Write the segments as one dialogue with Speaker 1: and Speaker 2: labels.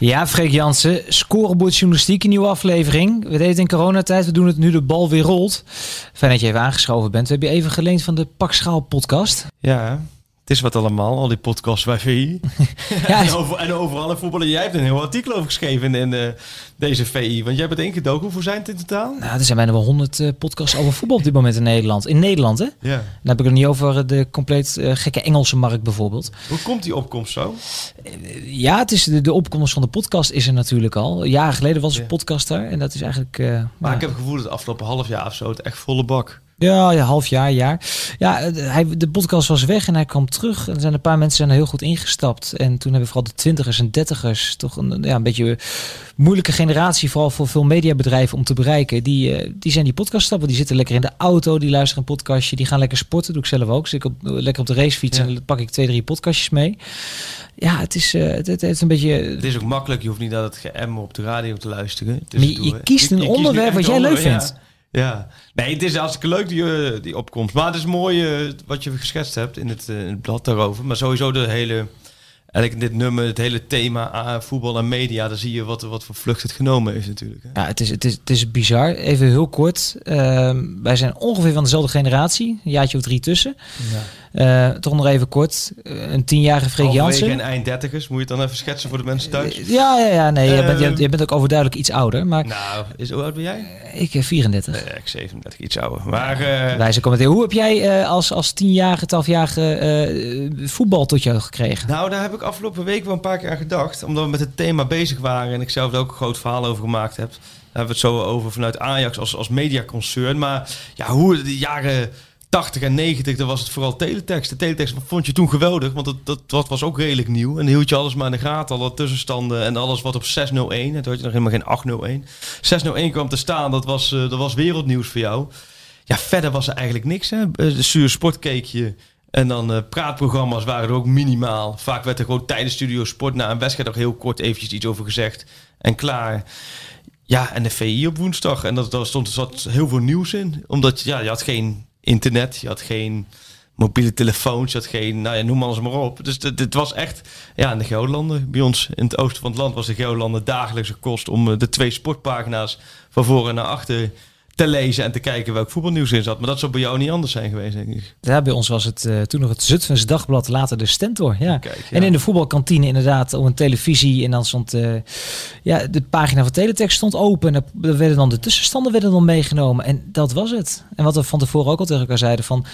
Speaker 1: Ja, Freek Jansen, scorebordjournalistiek, een nieuwe aflevering. We deden het in coronatijd, we doen het nu de bal weer rolt. Fijn dat je even aangeschoven bent. We hebben je even geleend van de Pakschaal podcast.
Speaker 2: Ja, het is wat allemaal, al die podcasts bij VI. ja, en, over, en overal in voetballen. Jij hebt een heel artikel over geschreven in uh, deze VI. Want jij bent één gedoken. Hoeveel zijn het in totaal?
Speaker 1: Nou, er zijn bijna wel honderd uh, podcasts over voetbal op dit moment in Nederland. In Nederland, hè?
Speaker 2: Ja.
Speaker 1: Dan heb ik het niet over de compleet uh, gekke Engelse markt bijvoorbeeld.
Speaker 2: Hoe komt die opkomst zo?
Speaker 1: ja, het is de, de, opkomst van de podcast is er natuurlijk al. Jaren geleden was er een podcast daar. En dat is eigenlijk...
Speaker 2: maar
Speaker 1: ja.
Speaker 2: ik heb het gevoel dat het afgelopen half jaar of zo het echt volle bak...
Speaker 1: Ja, ja, half jaar, jaar. Ja, hij, de podcast was weg en hij kwam terug. Er zijn een paar mensen zijn er heel goed ingestapt. En toen hebben vooral de twintigers en dertigers toch een, ja, een beetje moeilijke generatie, vooral voor veel mediabedrijven om te bereiken. Die, die zijn die podcast stappen. Die zitten lekker in de auto, die luisteren een podcastje, die gaan lekker sporten. doe ik zelf ook. Zit ik op, lekker op de racefiets ja. en dan pak ik twee, drie podcastjes mee. Ja, het is, uh, het, het, is een beetje...
Speaker 2: Het is ook makkelijk. Je hoeft niet dat het geëm op de radio te luisteren.
Speaker 1: Maar je, je kiest een je, onderwerp wat jij leuk vindt.
Speaker 2: Ja. Ja, nee, het is hartstikke leuk die, die opkomst. Maar het is mooi uh, wat je geschetst hebt in het, uh, in het blad daarover. Maar sowieso de hele, eigenlijk dit nummer, het hele thema uh, voetbal en media, daar zie je wat, wat voor vlucht het genomen heeft natuurlijk. Hè?
Speaker 1: Ja, het is, het, is, het is bizar. Even heel kort. wij zijn ongeveer van dezelfde generatie, een jaartje of drie tussen. Ja. Uh, toch nog even kort. Uh, een tienjarige Freek Jansen.
Speaker 2: en eind dertigers. Moet je het dan even schetsen voor de mensen thuis?
Speaker 1: Ja, ja, ja. Nee, je, bent, je, je, bent ook overduidelijk iets ouder. Maar,
Speaker 2: nou, is, hoe oud ben jij?
Speaker 1: Ik 34.
Speaker 2: Nee, ik 37, iets ouder. Maar,
Speaker 1: Wij zijn commenteren. Hoe heb jij als, als tienjarige, twaalfjarige voetbal tot jou gekregen?
Speaker 2: Nou, daar heb ik afgelopen week wel een paar keer aan gedacht. Omdat we met het thema bezig waren. En ik zelf er ook een groot verhaal over gemaakt heb. Daar hebben we het zo over vanuit Ajax als, als mediaconcern. Maar ja, hoe de jaren 80 en 90, dan was het vooral teletext. De teletext vond je toen geweldig, want dat, dat, dat was ook redelijk nieuw. En hield je alles maar in de gaten, alle tussenstanden en alles wat op 601. En toen had je nog helemaal geen 801. 601 kwam te staan, dat was, uh, dat was wereldnieuws voor jou. Ja, verder was er eigenlijk niks. Hè? De zuur sport keek je. En dan uh, praatprogramma's waren er ook minimaal. Vaak werd er gewoon tijdens Studio Sport na een wedstrijd nog heel kort eventjes iets over gezegd. En klaar. Ja, en de VI op woensdag. En dat, daar stond zat heel veel nieuws in. Omdat ja, je had geen internet, je had geen mobiele telefoons, je had geen, nou ja, noem alles maar op. Dus dit was echt, ja, in de Geolanden, bij ons in het oosten van het land was de Geolanden dagelijkse kost om de twee sportpagina's van voor en naar achter te lezen en te kijken welk voetbalnieuws in zat. Maar dat zou bij jou niet anders zijn geweest, denk ik.
Speaker 1: Ja, bij ons was het uh, toen nog het Zutphens Dagblad, later de Stentor. Ja. Kijk, ja. En in de voetbalkantine inderdaad op een televisie. En dan stond uh, ja, de pagina van Teletext stond open. En er werden dan de tussenstanden werden dan meegenomen. En dat was het. En wat we van tevoren ook al tegen elkaar zeiden van...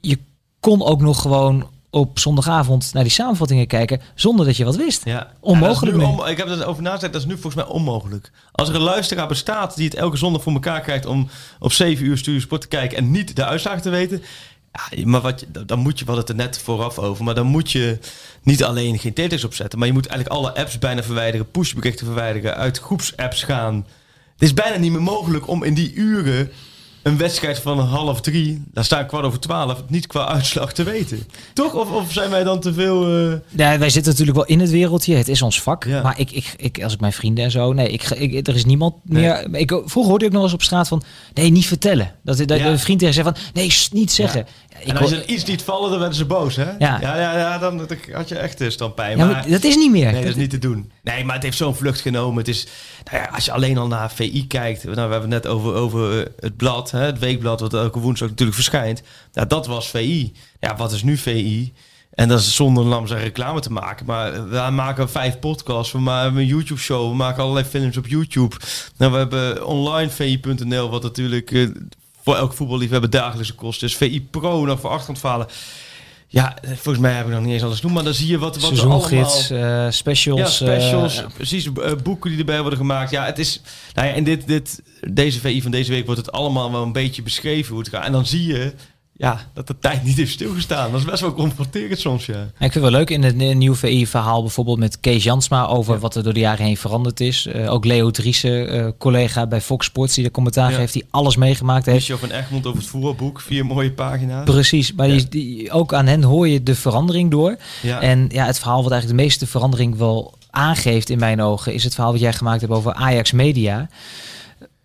Speaker 1: Je kon ook nog gewoon op zondagavond naar die samenvattingen kijken zonder dat je wat wist.
Speaker 2: Ja.
Speaker 1: Onmogelijk.
Speaker 2: Ja, on ik heb er over nagedacht, dat is nu volgens mij onmogelijk. Als er een luisteraar bestaat die het elke zondag voor elkaar krijgt om op 7 uur Studio Sport te kijken en niet de uitslag te weten. Ja, maar wat je, dan moet je, we hadden het er net vooraf over, maar dan moet je niet alleen geen teletext opzetten, maar je moet eigenlijk alle apps bijna verwijderen, pushberichten verwijderen, uit groepsapps gaan. Het is bijna niet meer mogelijk om in die uren een wedstrijd van half drie, daar staat kwart over twaalf, niet qua uitslag te weten. Toch? Of, of zijn wij dan te veel... Uh...
Speaker 1: Ja, wij zitten natuurlijk wel in het wereldje. Het is ons vak. Ja. Maar ik, ik, ik, als ik mijn vrienden en zo... Nee, ik, ik, er is niemand meer... Ik, vroeger hoorde ik nog eens op straat van... Nee, niet vertellen. Dat, dat ja. een vriend tegen zei van... Nee, niet zeggen. Ja.
Speaker 2: En als je iets niet vallen, dan werden ze boos, hè?
Speaker 1: Ja,
Speaker 2: ja, ja, ja dan had je echt stampijn.
Speaker 1: Ja, maar dat is niet meer.
Speaker 2: Nee, dat is niet te doen. Nee, maar het heeft zo'n vlucht genomen. Het is, nou ja, als je alleen al naar VI kijkt, nou, we hebben het net over, over het blad, hè, het weekblad, wat elke woensdag natuurlijk verschijnt. Ja, dat was VI. Ja, wat is nu VI? En dat is zonder lam zijn reclame te maken. Maar we maken vijf podcasts. We maken een YouTube-show. We maken allerlei films op YouTube. Nou, we hebben online VI.nl, wat natuurlijk uh, voor elk voetballiefhebber dagelijkse kosten. Dus VI Pro nog voor achtergrondfalen. Ja, volgens mij heb ik nog niet eens alles doen, maar dan zie je wat, wat er allemaal...
Speaker 1: Uh, specials.
Speaker 2: Ja, specials, uh, precies, uh, boeken die erbij worden gemaakt. Ja, het is... Nou ja, in dit, dit, deze VI van deze week wordt het allemaal wel een beetje beschreven hoe het gaat. En dan zie je ja, dat de tijd niet heeft stilgestaan. Dat is best wel confronterend soms, ja.
Speaker 1: ik vind het wel leuk in het nieuwe VI-verhaal bijvoorbeeld met Kees Jansma over wat er door de jaren heen veranderd is. Uh, ook Leo Driessen, uh, collega bij Fox Sports, die de commentaar ja. heeft, die alles meegemaakt heeft.
Speaker 2: Michel van Egmond over het voetbalboek, vier mooie pagina's.
Speaker 1: Precies, maar die, die, ook aan hen hoor je de verandering door. En ja, het verhaal wat eigenlijk de meeste verandering wel aangeeft in mijn ogen, is het verhaal wat jij gemaakt hebt over Ajax Media.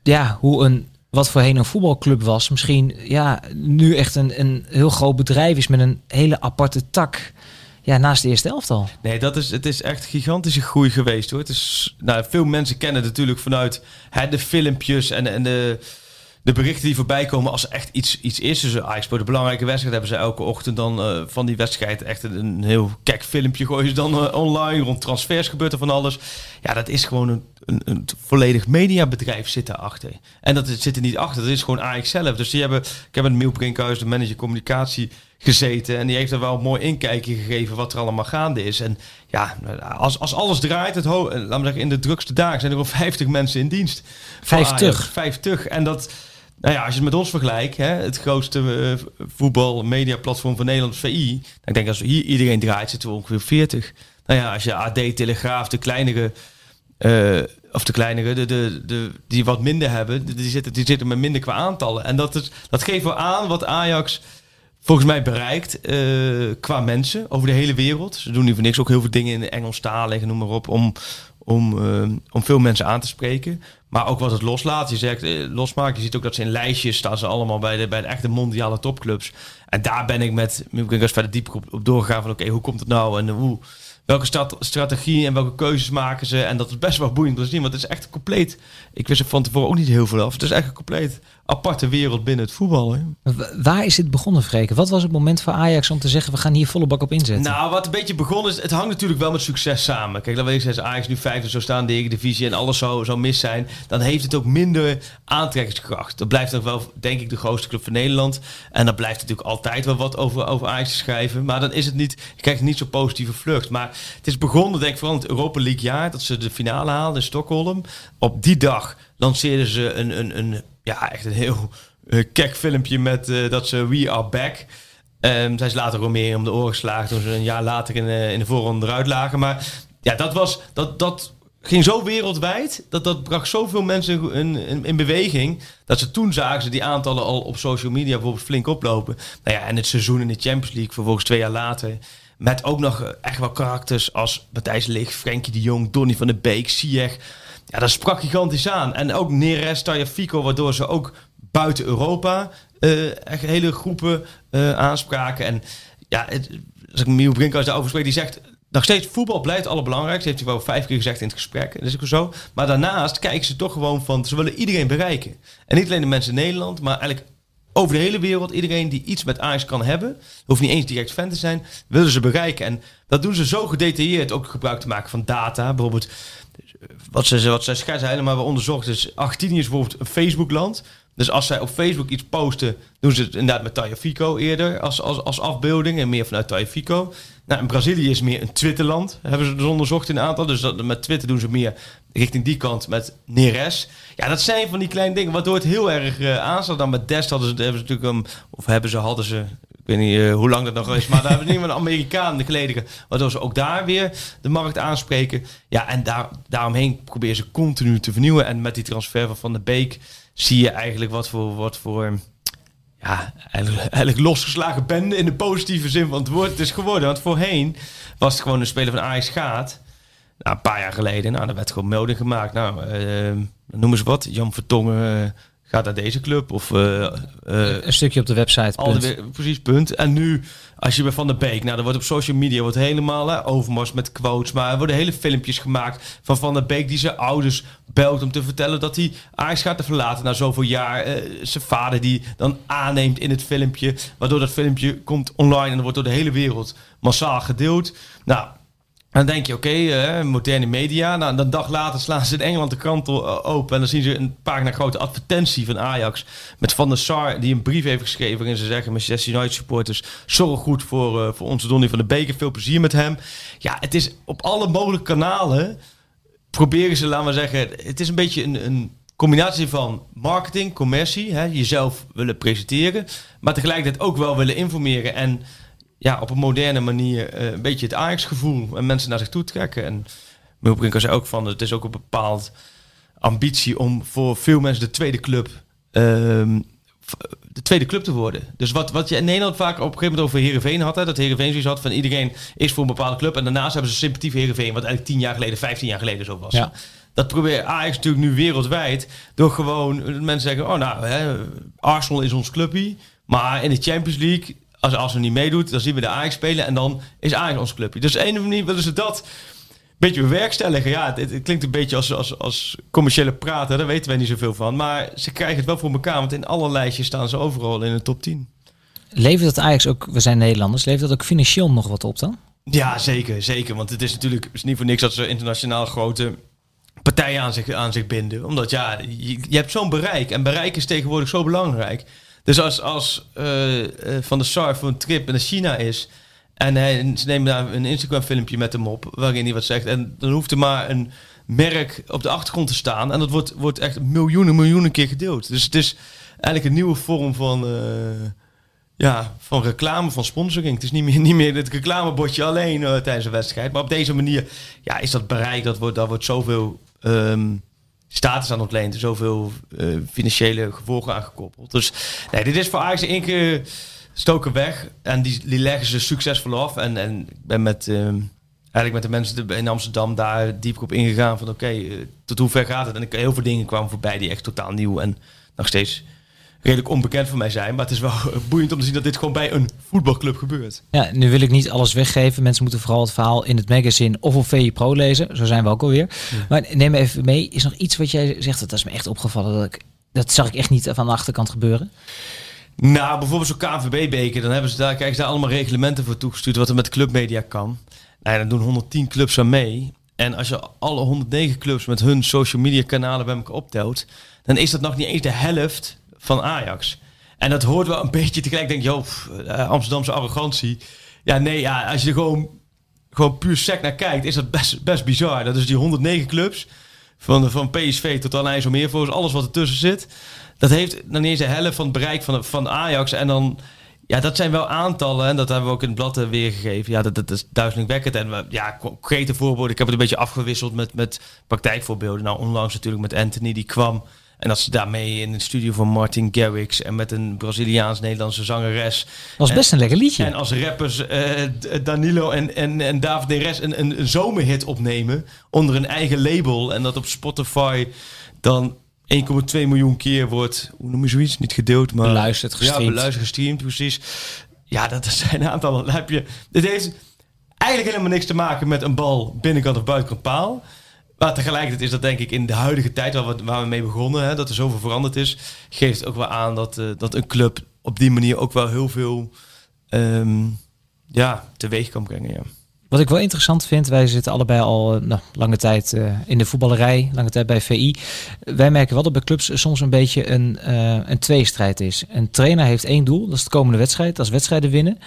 Speaker 1: Ja, hoe een wat voorheen een voetbalclub was, misschien ja, nu echt een, een heel groot bedrijf is met een hele aparte tak. Ja, naast de eerste elftal.
Speaker 2: Nee, dat is, het is echt gigantische groei geweest hoor. Het is, nou, veel mensen kennen het natuurlijk vanuit hè, de filmpjes en, en de, de berichten die voorbij komen als er echt iets, iets is. Dus Ajax voor de belangrijke wedstrijd hebben ze elke ochtend dan uh, van die wedstrijd echt een, heel kek filmpje gooien ze dan uh, online. Rond transfers gebeurt er van alles. Ja, dat is gewoon een, een, een volledig mediabedrijf zit daarachter. En dat zit er niet achter, dat is gewoon Ajax zelf. Dus die hebben, ik heb met Miel Brinkhuis, de manager communicatie, gezeten. En die heeft er wel een mooi inkijkje gegeven wat er allemaal gaande is. En ja, als, als alles draait, het ho laten we zeggen, in de drukste dagen zijn er wel 50 mensen in dienst.
Speaker 1: 50?
Speaker 2: 50. En dat nou ja, als je het met ons vergelijkt, hè, het grootste uh, voetbal media platform van Nederland, VI. Dan denk ik als hier iedereen draait, zitten we ongeveer 40. Nou ja, als je AD, Telegraaf, de kleinere, uh, of de kleinere, de, de, de, die wat minder hebben, die zitten, die zitten met minder qua aantallen. En dat, is, dat geeft wel aan wat Ajax volgens mij bereikt uh, qua mensen over de hele wereld. Ze doen nu voor niks ook heel veel dingen in de Engels taal leggen, noem maar op, om, om, uh, om veel mensen aan te spreken. Maar ook wat het loslaat. Je zegt eh, losmaakt. Je ziet ook dat ze in lijstjes staan ze allemaal bij de, bij de echte mondiale topclubs. En daar ben ik met ik eens verder diep op, op doorgegaan van oké, hoe komt het nou en hoe welke strategie en welke keuzes maken ze. En dat is best wel boeiend te zien, want het is echt compleet. Ik wist er van tevoren ook niet heel veel af. Het is echt compleet aparte wereld binnen het voetbal.
Speaker 1: Waar is dit begonnen, Freken? Wat was het moment voor Ajax om te zeggen, we gaan hier volle bak op inzetten?
Speaker 2: Nou, wat een beetje begonnen is, het hangt natuurlijk wel met succes samen. Kijk, dan weet ik zeggen, Ajax nu vijfde zou staan, de divisie en alles zou, zou mis zijn. Dan heeft het ook minder aantrekkingskracht. Dat blijft nog wel, denk ik, de grootste club van Nederland. En dan blijft natuurlijk altijd wel wat over, over Ajax te schrijven. Maar dan is het niet, je krijgt niet zo positieve vlucht. Maar het is begonnen, denk ik, vooral in het Europa League jaar, dat ze de finale haalden in Stockholm. Op die dag lanceerden ze een, een, een ja, echt een heel uh, kek filmpje met uh, dat ze We Are Back. Um, zijn ze later ook meer om de oren geslagen toen ze een jaar later in, uh, in de voorronde eruit lagen. Maar ja, dat was dat, dat ging zo wereldwijd. Dat, dat bracht zoveel mensen in, in, in, beweging. Dat ze toen zagen ze die aantallen al op social media bijvoorbeeld flink oplopen. Nou ja, en het seizoen in de Champions League vervolgens twee jaar later. Met ook nog echt wel karakters als Matthijs Ligt, Frenkie de Jong, Donny van de Beek, Ziyech. Ja, dat sprak gigantisch aan. En ook Neres, Fico, waardoor ze ook buiten Europa uh, echt hele groepen uh, aanspraken. En ja, het, als ik Miel Brinkhuis daarover spreek, die zegt... Nog steeds, voetbal blijft het allerbelangrijkste. Heeft hij wel vijf keer gezegd in het gesprek. Dat is ook zo. Maar daarnaast kijken ze toch gewoon van... Ze willen iedereen bereiken. En niet alleen de mensen in Nederland, maar eigenlijk over de hele wereld. Iedereen die iets met Ajax kan hebben. Hoeft niet eens direct fan te zijn. Willen ze bereiken. En dat doen ze zo gedetailleerd. Ook gebruik te maken van data. Bijvoorbeeld wat ze, wat ze schetsen helemaal we onderzocht is Argentinië is bijvoorbeeld een Facebookland. Dus als zij op Facebook iets posten, doen ze het inderdaad met Tajafico eerder als, als, als afbeelding en meer vanuit Tajafico. Nou, in Brazilië is meer een Twitterland, hebben ze dus onderzocht in een aantal. Dus dat, met Twitter doen ze meer richting die kant met Neres. Ja, dat zijn van die kleine dingen, waardoor het heel erg uh, aanstaat. Dan met Dest hadden ze, hebben natuurlijk, um, of hebben ze, hadden ze weet niet uh, hoe lang dat nog is, maar daar hebben ze niet een Amerikaan de kledingen. Waardoor ze ook daar weer de markt aanspreken. Ja, en daar, daaromheen proberen ze continu te vernieuwen. En met die transfer van Van de Beek zie je eigenlijk wat voor, wat voor ja, eigenlijk, losgeslagen bende in de positieve zin van het woord het is geworden. Want voorheen was het gewoon een speler van Ajax gaat. Nou, een paar jaar geleden, nou, dan werd gewoon melding gemaakt. Nou, uh, noemen ze wat, Jan Vertongen... Uh, gaat naar deze club. Of, uh, uh,
Speaker 1: een stukje op de website.
Speaker 2: Al de, precies, punt. En nu, als je bij Van der Beek, nou, er wordt op social media wordt helemaal hè, overmars met quotes. Maar er worden hele filmpjes gemaakt van Van der Beek die zijn ouders belt om te vertellen dat hij Ajax gaat te verlaten na zoveel jaar. Uh, zijn vader die dan aanneemt in het filmpje. Waardoor dat filmpje komt online en wordt door de hele wereld massaal gedeeld. Nou, dan denk je, oké, uh, moderne media. Nou, een dag later slaan ze in Engeland de krant open. En dan zien ze een pagina grote advertentie van Ajax. Met Van der Sar, die een brief heeft geschreven. Waarin ze zeggen, Manchester United supporters, zorg goed voor, uh, voor onze Donny van de Beker. Veel plezier met hem. Ja, het is op alle mogelijke kanalen proberen ze, laten we zeggen... Het is een beetje een, een combinatie van marketing, commercie, hè, jezelf willen presenteren, maar tegelijkertijd ook wel willen informeren en ja, op een moderne manier eh, een beetje het Ajax-gevoel en mensen naar zich toe trekken. En Milbrinker zei ook van, het is ook een bepaald ambitie om voor veel mensen de tweede club ehm, de tweede club te worden. Dus wat, wat je in Nederland vaak op een gegeven moment over Herenveen had, hè, dat Herenveen zoiets had van iedereen is voor een bepaalde club en daarnaast hebben ze sympathie voor Herenveen, wat eigenlijk tien jaar geleden, 15 jaar geleden zo was.
Speaker 1: Ja.
Speaker 2: Dat probeert Ajax natuurlijk nu wereldwijd door gewoon mensen zeggen, oh nou, hè, Arsenal is ons clubje, maar in de Champions League als, als we niet meedoet, dan zien we de Ajax spelen en dan is Ajax ons clubje. Dus op een of andere manier willen ze dat beetje bewerkstelligen. Ja, het, het, klinkt een beetje als, als, als commerciële praten. Daar weten wij niet zoveel van. Maar ze krijgen het wel voor elkaar. Want in alle lijstjes staan ze overal in de top 10.
Speaker 1: Levert dat Ajax ook, we zijn Nederlanders, levert dat ook financieel nog wat op dan?
Speaker 2: Ja, zeker. Zeker. Want het is natuurlijk het is niet voor niks dat ze internationaal grote partijen aan zich, aan zich binden. Omdat ja, je, je hebt zo'n bereik. En bereik is tegenwoordig zo belangrijk. Dus als, als uh, Van de Sar voor een trip naar China is en hij, ze nemen daar een Instagram filmpje met hem op waarin hij wat zegt. En dan hoeft er maar een merk op de achtergrond te staan. En dat wordt, wordt echt miljoenen, miljoenen keer gedeeld. Dus het is eigenlijk een nieuwe vorm van, uh, ja, van reclame, van sponsoring. Het is niet meer, niet meer het reclamebordje alleen tijdens een wedstrijd. Maar op deze manier ja, is dat bereik, dat wordt, daar wordt zoveel um, status aan ontleend. Zoveel uh, financiële gevolgen aangekoppeld. Dus nee, dit is voor Ajax één keer stoken weg. En die, leggen ze succesvol af. En, en ik ben met, uh, eigenlijk met de mensen in Amsterdam daar diep op ingegaan. Van oké, uh, tot hoe ver gaat het? En heel veel dingen kwamen voorbij die echt totaal nieuw en nog steeds redelijk onbekend voor mij zijn. Maar het is wel boeiend om te zien dat dit gewoon bij een voetbalclub gebeurt.
Speaker 1: Ja, nu wil ik niet alles weggeven. Mensen moeten vooral het verhaal in het magazine of op VE Pro lezen. Zo zijn we ook alweer. Ja. Maar neem even mee. Is nog iets wat jij zegt? Dat is me echt opgevallen. Dat, ik, dat zag ik echt niet van de achterkant gebeuren.
Speaker 2: Nou, bijvoorbeeld zo'n KNVB-beker, dan hebben ze daar, ze daar allemaal reglementen voor toegestuurd wat er met clubmedia kan. Nou, dan doen 110 clubs aan mee. En als je alle 109 clubs met hun social media kanalen bij elkaar optelt, dan is dat nog niet eens de helft van Ajax. En dat hoort wel een beetje tegelijk. Denk je, joh, eh, Amsterdamse arrogantie. Ja, nee, ja, als je er gewoon, gewoon puur sec naar kijkt, is dat best, best bizar. Dat is die 109 clubs, van, van PSV tot aan IJsselmeervoors, alles wat ertussen zit. Dat heeft dan eens de helft van het bereik van, van Ajax. En dan, ja, dat zijn wel aantallen. En dat hebben we ook in het blad weergegeven. Ja, dat, dat is duizelingwekkend. En we, ja, concrete voorbeelden. Ik heb het een beetje afgewisseld met, met praktijkvoorbeelden. Nou, onlangs natuurlijk met Anthony, die kwam. En dat ze daarmee in een studio van Martin Garrix en met een Braziliaans-Nederlandse zangeres.
Speaker 1: Was best een lekker liedje.
Speaker 2: En als rappers uh, Danilo en, en, en David Neres een, een, een zomerhit opnemen onder een eigen label. En dat op Spotify dan 1,2 miljoen keer wordt, hoe noem je zoiets? Niet gedeeld, maar...
Speaker 1: Beluisterd, gestreamd.
Speaker 2: Ja, beluisterd, gestreamd, precies. Ja, dat zijn een aantal. Dan heb je... Dit heeft eigenlijk helemaal niks te maken met een bal binnenkant of buitenkant paal. Maar tegelijkertijd is dat denk ik in de huidige tijd waar we, we mee begonnen, hè, dat er zoveel veranderd is, geeft ook wel aan dat, uh, dat een club op die manier ook wel heel veel um, ja, teweeg kan brengen. Ja.
Speaker 1: Wat ik wel interessant vind, wij zitten allebei al nou, lange tijd uh, in de voetballerij, lange tijd bij VI. Wij merken wel dat bij clubs soms een beetje een, uh, een tweestrijd is. Een trainer heeft één doel, dat is de komende wedstrijd, dat is wedstrijden winnen.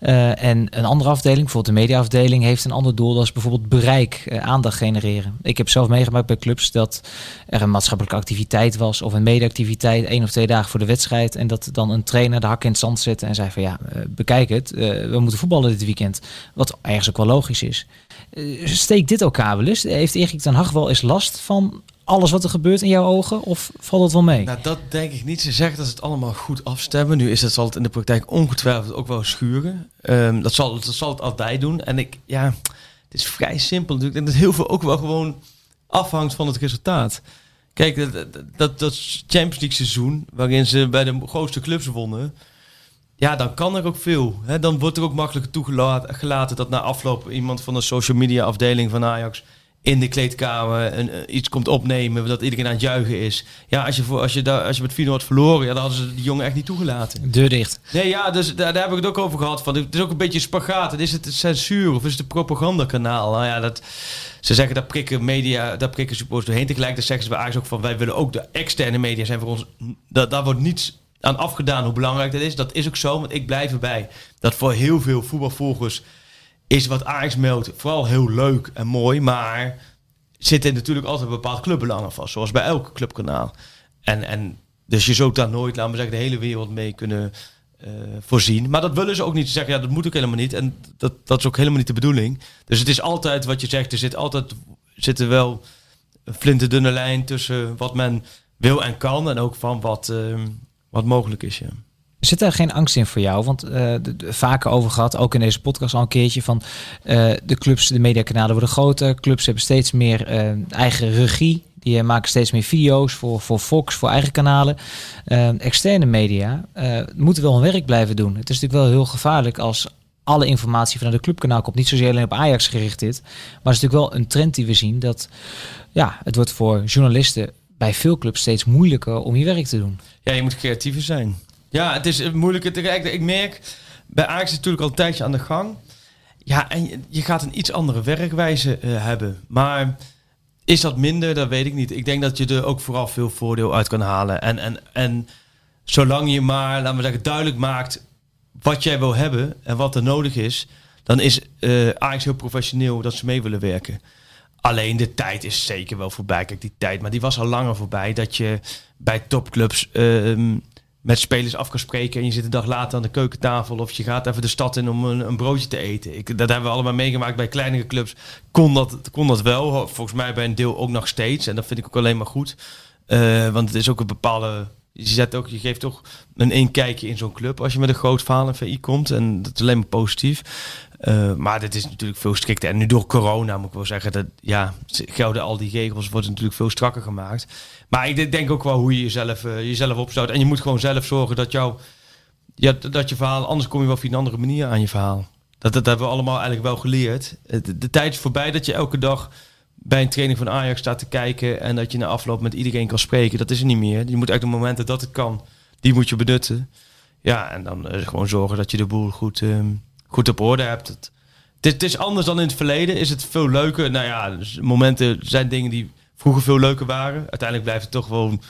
Speaker 1: En een andere afdeling, bijvoorbeeld de mediaafdeling, heeft een ander doel, dat is bijvoorbeeld bereik, aandacht genereren. Ik heb zelf meegemaakt bij clubs dat er een maatschappelijke activiteit was of een mediaactiviteit, één of twee dagen voor de wedstrijd. En dat dan een trainer de hak in het zand zette en zei van ja, bekijk het, we moeten voetballen dit weekend. Wat ergens ook wel logisch is. Uh, steekt dit elkaar wel eens? Heeft Erik ten Hag wel eens last van alles wat er gebeurt in jouw ogen? Of valt het wel mee?
Speaker 2: Nou, dat denk ik niet. Ze zeggen dat ze het allemaal goed afstemmen. Nu is het, zal het in de praktijk ongetwijfeld ook wel schuren. Um, dat, zal, dat zal het altijd doen. En ik, ja, het is vrij simpel natuurlijk. En dat heel veel ook wel gewoon afhangt van het resultaat. Kijk, dat, dat, dat Champions League seizoen, waarin ze bij de grootste clubs wonnen ja, dan kan er ook veel. Hè? Dan wordt er ook makkelijker toegelaten dat na afloop iemand van de social media afdeling van Ajax in de kleedkamer een, uh, iets komt opnemen, dat iedereen aan het juichen is. Ja, als je, voor, als je, daar, als je met 4 had verloren, ja, dan hadden ze die jongen echt niet toegelaten.
Speaker 1: Deur dicht.
Speaker 2: Nee, ja, dus daar, daar heb ik het ook over gehad. Van. Het is ook een beetje spagaat. Is het censuur of is het een propagandakanaal? Nou ja, dat, ze zeggen dat prikken media, dat prikken supporters doorheen. Tegelijkertijd zeggen ze bij Ajax ook van, wij willen ook de externe media zijn voor ons. Dat, daar wordt niets aan afgedaan hoe belangrijk dat is. Dat is ook zo, want ik blijf erbij. Dat voor heel veel voetbalvolgers is wat Ajax meldt vooral heel leuk en mooi. Maar zitten natuurlijk altijd bepaald clubbelang aan vast, zoals bij elk clubkanaal. En, en dus je zult daar nooit, laten we zeggen, de hele wereld mee kunnen eh, voorzien. Maar dat willen ze ook niet. Ze zeggen, ja, dat moet ook helemaal niet. En dat, dat is ook helemaal niet de bedoeling. Dus het is altijd wat je zegt, er zit altijd zit er wel een flinterdunne lijn tussen wat men wil en kan en ook van wat, ehm, wat mogelijk is. Ja.
Speaker 1: Zit daar geen angst in voor jou? Want uh, vaker over gehad, ook in deze podcast al een keertje van uh, de clubs, de mediakanalen worden groter. Clubs hebben steeds meer uh, eigen regie. Die maken steeds meer video's voor, voor Fox, voor eigen kanalen. externe media moeten wel hun werk blijven doen. Het is natuurlijk wel heel gevaarlijk als alle informatie vanuit de clubkanaal komt. Niet zozeer alleen op Ajax gericht dit. Maar het is natuurlijk wel een trend die we zien. Dat ja, het wordt voor journalisten bij veel clubs steeds moeilijker om je werk te doen.
Speaker 2: Ja, je moet creatiever zijn. Ja, het is te kijken. Ik merk, bij Ajax is natuurlijk al een tijdje aan de gang. Ja, en je gaat een iets andere werkwijze uh, hebben. Maar is dat minder? Dat weet ik niet. Ik denk dat je er ook vooral veel voordeel uit kan halen. En, en, en zolang je maar, laten we zeggen, duidelijk maakt wat jij wil hebben en wat er nodig is, dan is uh, Ajax heel professioneel dat ze mee willen werken. Alleen de tijd is zeker wel voorbij. Kijk, die tijd, maar die was al langer voorbij. Dat je bij topclubs uh, met spelers af kan spreken. En je zit een dag later aan de keukentafel. Of je gaat even de stad in om een, een broodje te eten. Ik, dat hebben we allemaal meegemaakt bij kleinere clubs. Kon dat, kon dat wel. Volgens mij bij een deel ook nog steeds. En dat vind ik ook alleen maar goed. Uh, want het is ook een bepaalde je, zet ook, je geeft toch een inkijkje in zo'n club als je met een groot in VI komt. En dat is alleen maar positief. Uh, maar dit is natuurlijk veel strikter. En nu door corona moet ik wel zeggen, dat ja, gelden al die regels worden natuurlijk veel strakker gemaakt. Maar ik denk ook wel hoe je jezelf, uh, jezelf opstelt. En je moet gewoon zelf zorgen dat, jou, ja, dat je verhaal, anders kom je wel via een andere manier aan je verhaal. Dat, dat hebben we allemaal eigenlijk wel geleerd. De, tijd is voorbij dat je elke dag bij een training van Ajax staat te kijken en dat je na afloop met iedereen kan spreken. Dat is er niet meer. Je moet uit de momenten dat het kan, die moet je benutten. Ja, en dan uh, gewoon zorgen dat je de boel goed, um, goed op orde hebt. Het, het, is anders dan in het verleden. Is het veel leuker? Nou ja, dus momenten zijn dingen die vroeger veel leuker waren. Uiteindelijk blijft het toch gewoon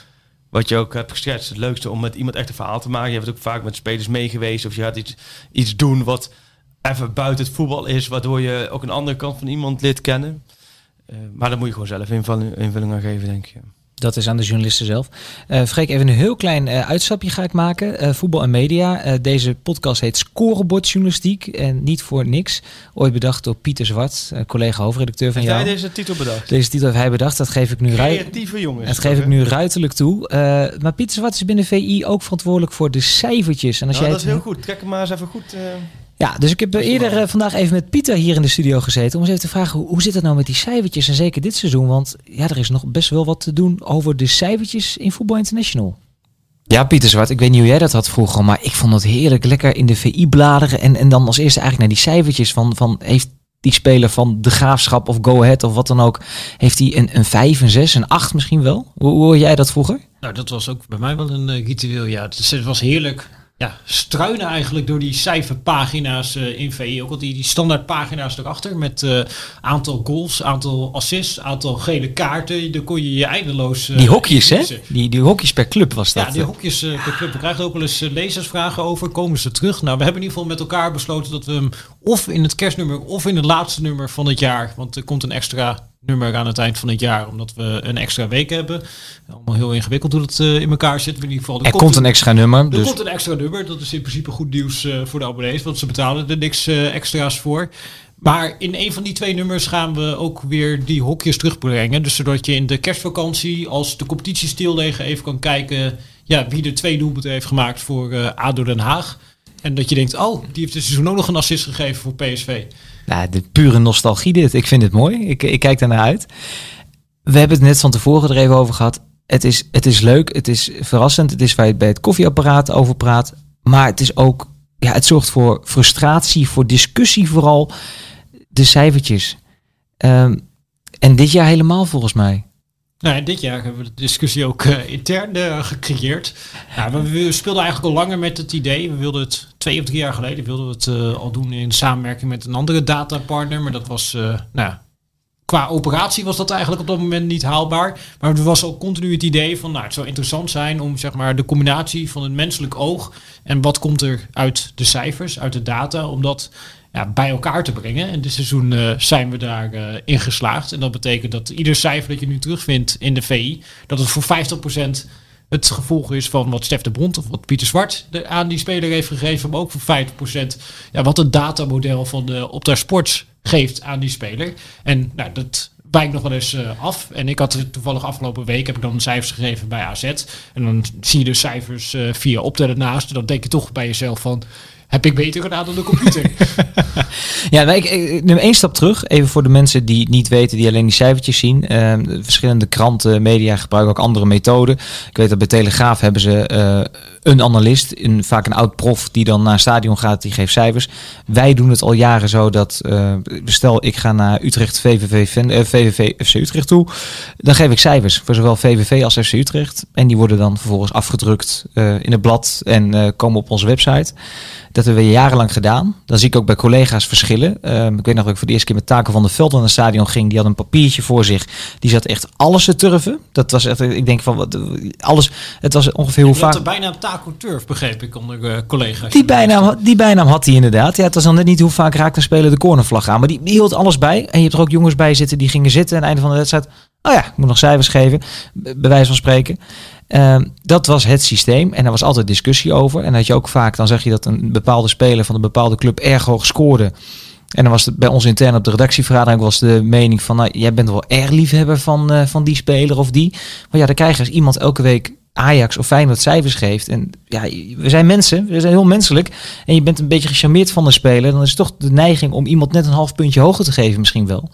Speaker 2: wat je ook hebt geschetst. Het leukste om met iemand echt een verhaal te maken. Je hebt ook vaak met spelers meegeweest of je gaat iets, iets doen wat even buiten het voetbal is, waardoor je ook een andere kant van iemand leert kennen. Uh, maar daar moet je gewoon zelf invulling, invulling aan geven, denk ik.
Speaker 1: Dat is aan de journalisten zelf. Uh, Freek, even een heel klein uh, uitstapje ga ik maken. Uh, voetbal en media. deze podcast heet Scorebordjournalistiek. En niet voor niks. Ooit bedacht door Pieter Zwart, collega hoofdredacteur van
Speaker 2: jou. Jij deze titel bedacht?
Speaker 1: Deze titel heeft hij bedacht. Dat geef ik nu
Speaker 2: Creatieve jongens.
Speaker 1: Dat geef ik nu ruiterlijk toe. maar Pieter Zwart is binnen VI ook verantwoordelijk voor de cijfertjes.
Speaker 2: En als nou, jij dat is heel goed. Trek hem maar eens even goed...
Speaker 1: Ja, dus ik heb eerder uh, vandaag even met Pieter hier in de studio gezeten om eens even te vragen hoe, hoe zit het nou met die cijfertjes en zeker dit seizoen, want ja, er is nog best wel wat te doen over de cijfertjes in Voetbal International. Ja, Pieter Zwart, ik weet niet hoe jij dat had vroeger, maar ik vond het heerlijk lekker in de VI bladeren en, en dan als eerste eigenlijk naar die cijfertjes van, van heeft die speler van de Graafschap of Go Ahead of wat dan ook, heeft hij een, een 5, een 6, een 8 misschien wel? Hoe, hoe hoor jij dat vroeger?
Speaker 3: Nou, dat was ook bij mij wel een uh, ritueel, ja. Het was heerlijk ja, struinen eigenlijk door die cijferpagina's uh, in VI. Ook al die, die standaardpagina's erachter met uh, aantal goals, aantal assists, aantal gele kaarten. Daar kon je je eindeloos...
Speaker 1: Uh, die hokjes, hè? Die, die hokjes per club was dat.
Speaker 3: Ja, die hokjes per club. We krijgen ook wel eens lezersvragen over. Komen ze terug? Nou, we hebben in ieder geval met elkaar besloten dat we hem of in het kerstnummer of in het laatste nummer van het jaar... Want er komt een extra nummer aan het eind van het jaar, omdat we een extra week hebben. Allemaal heel ingewikkeld hoe het uh, in elkaar zit. In ieder geval,
Speaker 1: er, er komt, een, extra nummer.
Speaker 3: Er
Speaker 1: dus.
Speaker 3: komt een extra nummer. Dat is in principe goed nieuws uh, voor de abonnees, want ze betalen er niks uh, extra's voor. Maar in een van die twee nummers gaan we ook weer die hokjes terugbrengen. Dus zodat je in de kerstvakantie, als de competitie stilleggen, even kan kijken ja, wie er twee doelpunten heeft gemaakt voor ADO Den Haag. En dat je denkt, oh, die heeft dit seizoen ook nog een assist gegeven voor PSV.
Speaker 1: Nou, de pure nostalgie dit. Ik vind het mooi. Ik, ik kijk naar uit. We hebben het net van tevoren er even over gehad. Het is, het is leuk, het is verrassend. Het is waar je bij het koffieapparaat over praat. Maar het is ook, ja, het zorgt voor frustratie, voor discussie vooral. De cijfertjes. Um, en dit jaar helemaal volgens mij.
Speaker 3: Nou, dit jaar hebben we de discussie ook uh, intern uh, gecreëerd. Nou, we, speelden eigenlijk al langer met het idee. We wilden het twee of drie jaar geleden wilden het uh, al doen in samenwerking met een andere datapartner. Maar dat was, nou, qua operatie was dat eigenlijk op dat moment niet haalbaar. Maar er was ook continu het idee van, nou, het zou interessant zijn om zeg maar de combinatie van het menselijk oog en wat komt er uit de cijfers, uit de data, om dat bij elkaar te brengen. En dit seizoen eh, zijn we daar uh, geslaagd. En dat betekent dat ieder cijfer dat je nu terugvindt in de VI, dat het voor 50% het gevolg is van wat Stef de Bond of wat Pieter Zwart aan die speler heeft gegeven, maar ook voor 50% ja, wat het datamodel van de Opta Sports geeft aan die speler. En nou, dat wijkt nog wel eens uh, af. En ik had toevallig afgelopen week heb ik dan cijfers gegeven bij AZ. En dan zie je de cijfers via Opta ernaast. En dan denk je toch bij jezelf van heb ik beter gedaan dan de computer.
Speaker 1: ja, nou, ik, ik, neem één stap terug. Even voor de mensen die niet weten, die alleen die cijfertjes zien. Uh, verschillende kranten, media gebruiken ook andere methoden. Ik weet dat bij Telegraaf hebben ze uh, een analist, een, vaak een oud prof, die dan naar een stadion gaat, die geeft cijfers. Wij doen het al jaren zo dat, uh, stel ik ga naar Utrecht VVV, VVV FC Utrecht toe, dan geef ik cijfers voor zowel VVV als FC Utrecht. En die worden dan vervolgens afgedrukt in het blad en komen op onze website. Dat hebben we jarenlang gedaan. Dan zie ik ook bij collega's verschillen. Um, ik weet nog dat ik voor de eerste keer met Taken van de Veld naar het stadion ging. Die had een papiertje voor zich. Die zat echt alles te turven. Dat was echt, ik denk van wat, alles. Het was ongeveer hoe vaak.
Speaker 3: bijna Taco Turf, begreep ik onder uh, collega's.
Speaker 1: Die bijnaam, die bijnaam had hij inderdaad. Ja, het was dan net niet hoe vaak raakt een speler de cornervlag aan. Maar die, die hield alles bij. En je hebt er ook jongens bij zitten die gingen zitten aan het einde van de wedstrijd. Oh ja, ik moet nog cijfers geven. Bij wijze van spreken. Uh, dat was het systeem en daar was altijd discussie over. En had je ook vaak, dan zeg je dat een bepaalde speler van een bepaalde club erg hoog scoorde. En dan was het bij ons intern op de redactievergadering was de mening van, nou, jij bent wel erg liefhebber van, uh, van die speler of die. Maar ja, dan krijg je iemand elke week Ajax of Feyenoord cijfers geeft. En ja, we zijn mensen, we zijn heel menselijk. En je bent een beetje gecharmeerd van de speler. Dan is het toch de neiging om iemand net een half puntje hoger te geven misschien wel.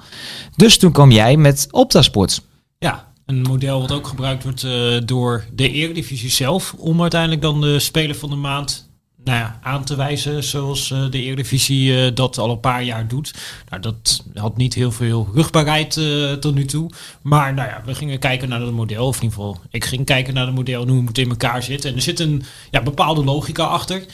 Speaker 1: Dus toen kwam jij met Optasports.
Speaker 3: Ja, een model wat ook gebruikt wordt uh, door de Eredivisie zelf. Om uiteindelijk dan de speler van de maand nou ja, aan te wijzen. Zoals uh, de Eredivisie uh, dat al een paar jaar doet. Nou, dat had niet heel veel rugbaarheid tot nu toe. Maar nou ja, we gingen kijken naar het model. Of in ieder geval, ik ging kijken naar het model en hoe het in elkaar zit. En er zit een ja, bepaalde logica achter.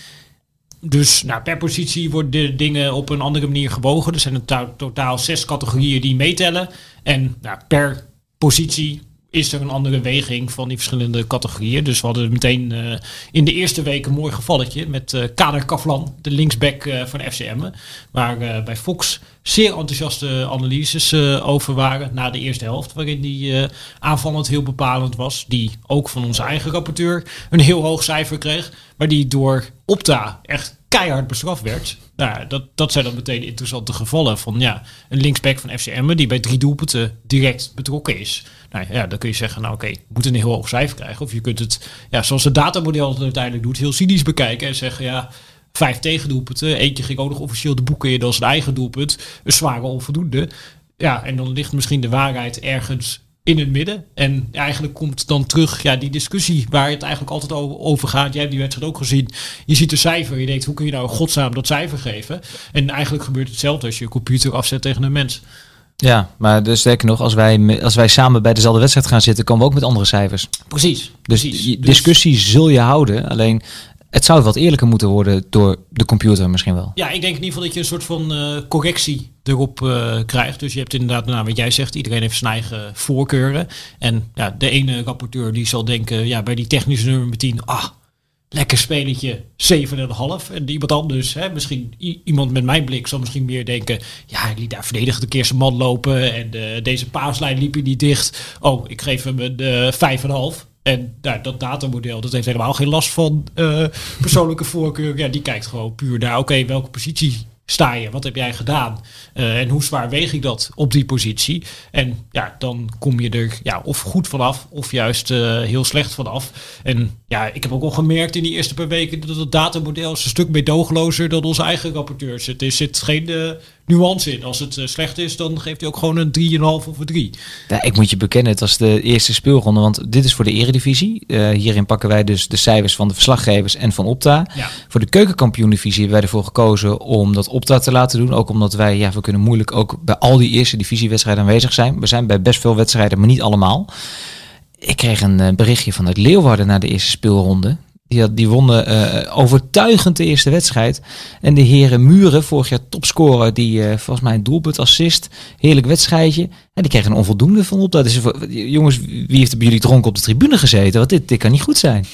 Speaker 3: Dus nou, per positie worden de dingen op een andere manier gewogen. Er zijn in to totaal zes categorieën die meetellen. En nou, per positie is er een andere weging van die verschillende categorieën. Dus we hadden meteen uh, in de eerste week een mooi gevalletje met uh, Kader Kaflan, de linksback uh, van FCM. Waar bij Fox zeer enthousiaste analyses over waren na de eerste helft. Waarin die aanvallend heel bepalend was. Die ook van onze eigen rapporteur een heel hoog cijfer kreeg. Maar die door Opta echt keihard bestraft werd. Nou, dat, dat zijn dan meteen interessante gevallen van ja, een linksback van FCM die bij drie doelpunten direct betrokken is. Nou ja, dan kun je zeggen, nou oké, okay, moet een heel hoog cijfer krijgen. Of je kunt het, ja, zoals het datamodel het uiteindelijk doet, heel cynisch bekijken en zeggen ja, vijf tegendoelpunten. Eentje ging ook nog officieel de boeken in als een eigen doelpunt. Een zware onvoldoende. Ja, en dan ligt misschien de waarheid ergens in het midden. En eigenlijk komt dan terug ja, die discussie waar het eigenlijk altijd over gaat. Jij hebt die wedstrijd ook gezien. Je ziet de cijfer. Je denkt, hoe kun je nou godsnaam dat cijfer geven? En eigenlijk gebeurt hetzelfde als je je computer afzet tegen een mens.
Speaker 1: Ja, maar dus sterker nog, als wij, als wij samen bij dezelfde wedstrijd gaan zitten, komen we ook met andere cijfers.
Speaker 3: Precies.
Speaker 1: Dus
Speaker 3: precies.
Speaker 1: die discussie zul je houden. Alleen het zou wat eerlijker moeten worden door de computer misschien wel.
Speaker 3: Ja, ik denk in ieder geval dat je een soort van uh, correctie erop uh, krijgt. Dus je hebt inderdaad, nou, wat jij zegt, iedereen heeft zijn eigen voorkeuren. En ja, de ene rapporteur die zal denken, ja, bij die technische nummer 10, ah, lekker spelletje, 7,5. En iemand anders, hè, misschien iemand met mijn blik, zal misschien meer denken... ja, hij liet daar verdedigend een keer zijn man lopen... en uh, deze paaslijn liep hij niet dicht. Oh, ik geef hem een uh, 5,5. En nou, dat datamodel, dat heeft helemaal geen last van persoonlijke voorkeur. Ja, die kijkt gewoon puur naar, oké, welke positie sta je? Wat heb jij gedaan? Uh, en hoe zwaar weeg ik dat op die positie? En ja, dan kom je er ja, of goed vanaf, of juist uh, heel slecht vanaf. En ja, ik heb ook al gemerkt in die eerste paar weken dat het datamodel is een stuk meedogenlozer dan onze eigen rapporteurs. Het is, zit geen uh, nuance in. Als het slecht is, dan geeft hij ook gewoon een 3,5 of een 3.
Speaker 1: Ja, ik moet je bekennen, het was de eerste speelronde, want dit is voor de eredivisie. hierin pakken wij dus de cijfers van de verslaggevers en van Opta.
Speaker 3: Ja.
Speaker 1: Voor de keukenkampioen-divisie hebben wij ervoor gekozen om dat Opta te laten doen. Ook omdat wij, ja, we kunnen moeilijk ook bij al die eerste divisiewedstrijden aanwezig zijn. We zijn bij best veel wedstrijden, maar niet allemaal. Ik kreeg een berichtje vanuit Leeuwarden na de eerste speelronde. Die, die wonnen uh, overtuigend de eerste wedstrijd. En de heren Muren, vorig jaar topscorer, die uh, volgens mij een doelpunt assist. Heerlijk wedstrijdje. En die kregen een onvoldoende van op. Dat is, jongens, wie heeft bij jullie dronken op de tribune gezeten? Want dit, dit kan niet goed zijn.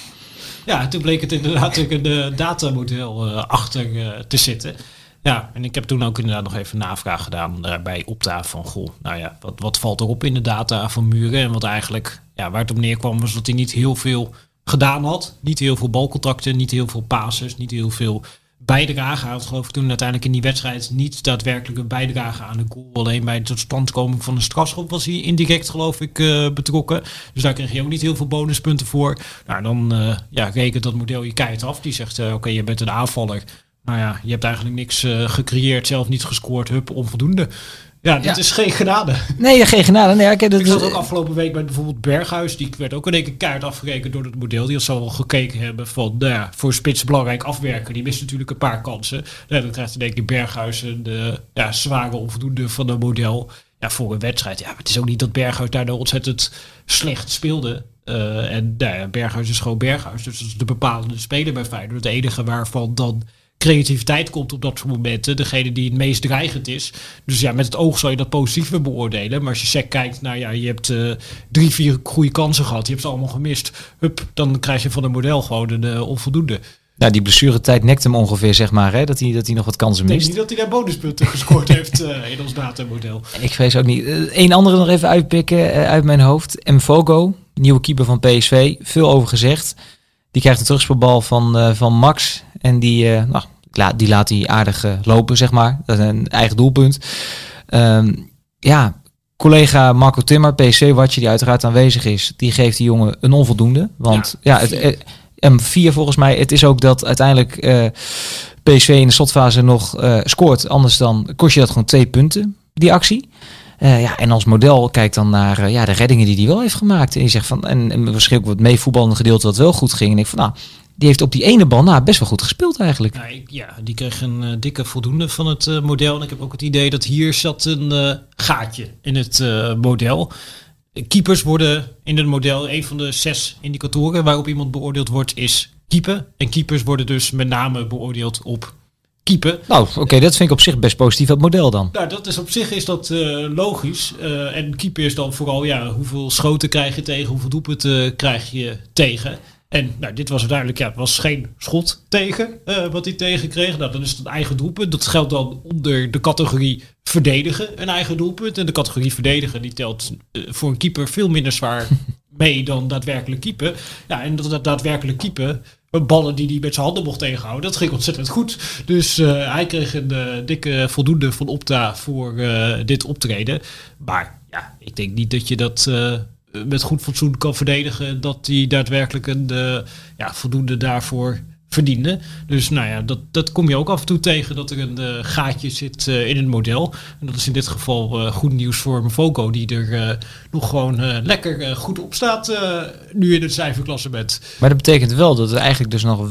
Speaker 3: Ja, toen bleek het inderdaad een datamodel uh, achter te zitten. Ja, en ik heb toen ook inderdaad nog even navraag gedaan uh, bij Opta van goh, nou ja, wat, wat valt erop in de data van Muren? En wat eigenlijk, ja, waar het op neerkwam was dat hij niet heel veel gedaan had. Niet heel veel balcontacten, niet heel veel passes, niet heel veel bijdrage. Hij had geloof ik toen uiteindelijk in die wedstrijd niet daadwerkelijk een bijdrage aan de goal. Alleen bij de totstandkoming van de strafschop was hij indirect geloof ik uh, betrokken. Dus daar kreeg je ook niet heel veel bonuspunten voor. Nou, dan uh, ja, rekent dat model je keihard af. Die zegt, uh, oké, je bent een aanvaller. Nou ja, je hebt eigenlijk niks gecreëerd, zelf niet gescoord, hup, onvoldoende. Ja, dit is geen genade.
Speaker 1: Nee, geen genade. Nee, ik,
Speaker 3: ik zat ook afgelopen week bij bijvoorbeeld Berghuis. Die werd ook in één keer kaart afgerekend door het model. Die had zo al gekeken hebben van, nou ja, voor spits belangrijk afwerken. Die mist natuurlijk een paar kansen. Dan krijgt denk ik Berghuis een de, ja, zware onvoldoende van het model. Ja, voor een wedstrijd. Ja, het is ook niet dat Berghuis daar nou ontzettend slecht speelde. Uh, en nou ja, Berghuis is gewoon Berghuis. Dus dat is de bepalende speler bij Feyenoord. Het enige waarvan dan creativiteit komt op dat soort momenten. Degene die het meest dreigend is. Dus ja, met het oog zou je dat positief beoordelen. Maar als je sec kijkt, nou ja, je hebt uh, drie, vier goede kansen gehad. Je hebt ze allemaal gemist. Hup, dan krijg je van een model gewoon een uh, onvoldoende.
Speaker 1: Nou, die blessuretijd nekt hem ongeveer, zeg maar, hè? Dat, hij, dat hij nog wat kansen mist. Ik
Speaker 3: denk niet dat hij daar bonuspunten gescoord heeft uh, in ons datamodel.
Speaker 1: Ik vrees ook niet. Eén andere nog even uitpikken uit mijn hoofd. Mfogo, nieuwe keeper van PSV. Veel over gezegd. Die krijgt een terugspeelbal van, van Max. En die, uh, nou, die laat hij aardig uh, lopen, zeg maar. Dat is een eigen doelpunt. Um, ja, collega Marco Timmer, PC-watje, die uiteraard aanwezig is, die geeft die jongen een onvoldoende. Want ja, ja het, M4 volgens mij, het is ook dat uiteindelijk uh, PSV in de slotfase nog uh, scoort. Anders dan kost je dat gewoon twee punten, die actie. Uh, ja, en als model kijkt dan naar uh, ja, de reddingen die hij wel heeft gemaakt. En je zegt van, en, en waarschijnlijk wat meevoetballende gedeelte wat wel goed ging. En ik van, nou, die heeft op die ene bal nou, best wel goed gespeeld eigenlijk.
Speaker 3: Ja, ik, ja die kreeg een uh, dikke voldoende van het model. En ik heb ook het idee dat hier zat een gaatje in het model. Keepers worden in het model, een van de zes indicatoren waarop iemand beoordeeld wordt, is keeper. En keepers worden dus met name beoordeeld op keeper.
Speaker 1: Nou, oké, dat vind ik op zich best positief, het model dan.
Speaker 3: Nou, dat is op zich is dat logisch. en keeper is dan vooral, ja, hoeveel schoten krijg je tegen, hoeveel doelpunten krijg je tegen. En nou, dit was uiteindelijk, ja, het was geen schot tegen uh, wat hij tegenkreeg. Nou, dan is het een eigen doelpunt. Dat geldt dan onder de categorie verdedigen, een eigen doelpunt. En de categorie verdedigen, die telt voor een keeper veel minder zwaar mee dan daadwerkelijk keeper. Ja, en dat, dat daadwerkelijk keeper, ballen die hij met zijn handen mocht tegenhouden, dat ging ontzettend goed. Dus uh, hij kreeg een dikke voldoende van Opta voor dit optreden. Maar ja, ik denk niet dat je dat met goed fatsoen kan verdedigen dat hij daadwerkelijk een ja, voldoende daarvoor verdiende. Dus nou ja, dat, dat kom je ook af en toe tegen dat er een uh, gaatje zit uh, in het model. En dat is in dit geval uh, goed nieuws voor Mvogo, die er nog gewoon lekker goed op staat nu in het cijferklassement.
Speaker 1: Maar dat betekent wel dat er eigenlijk dus nog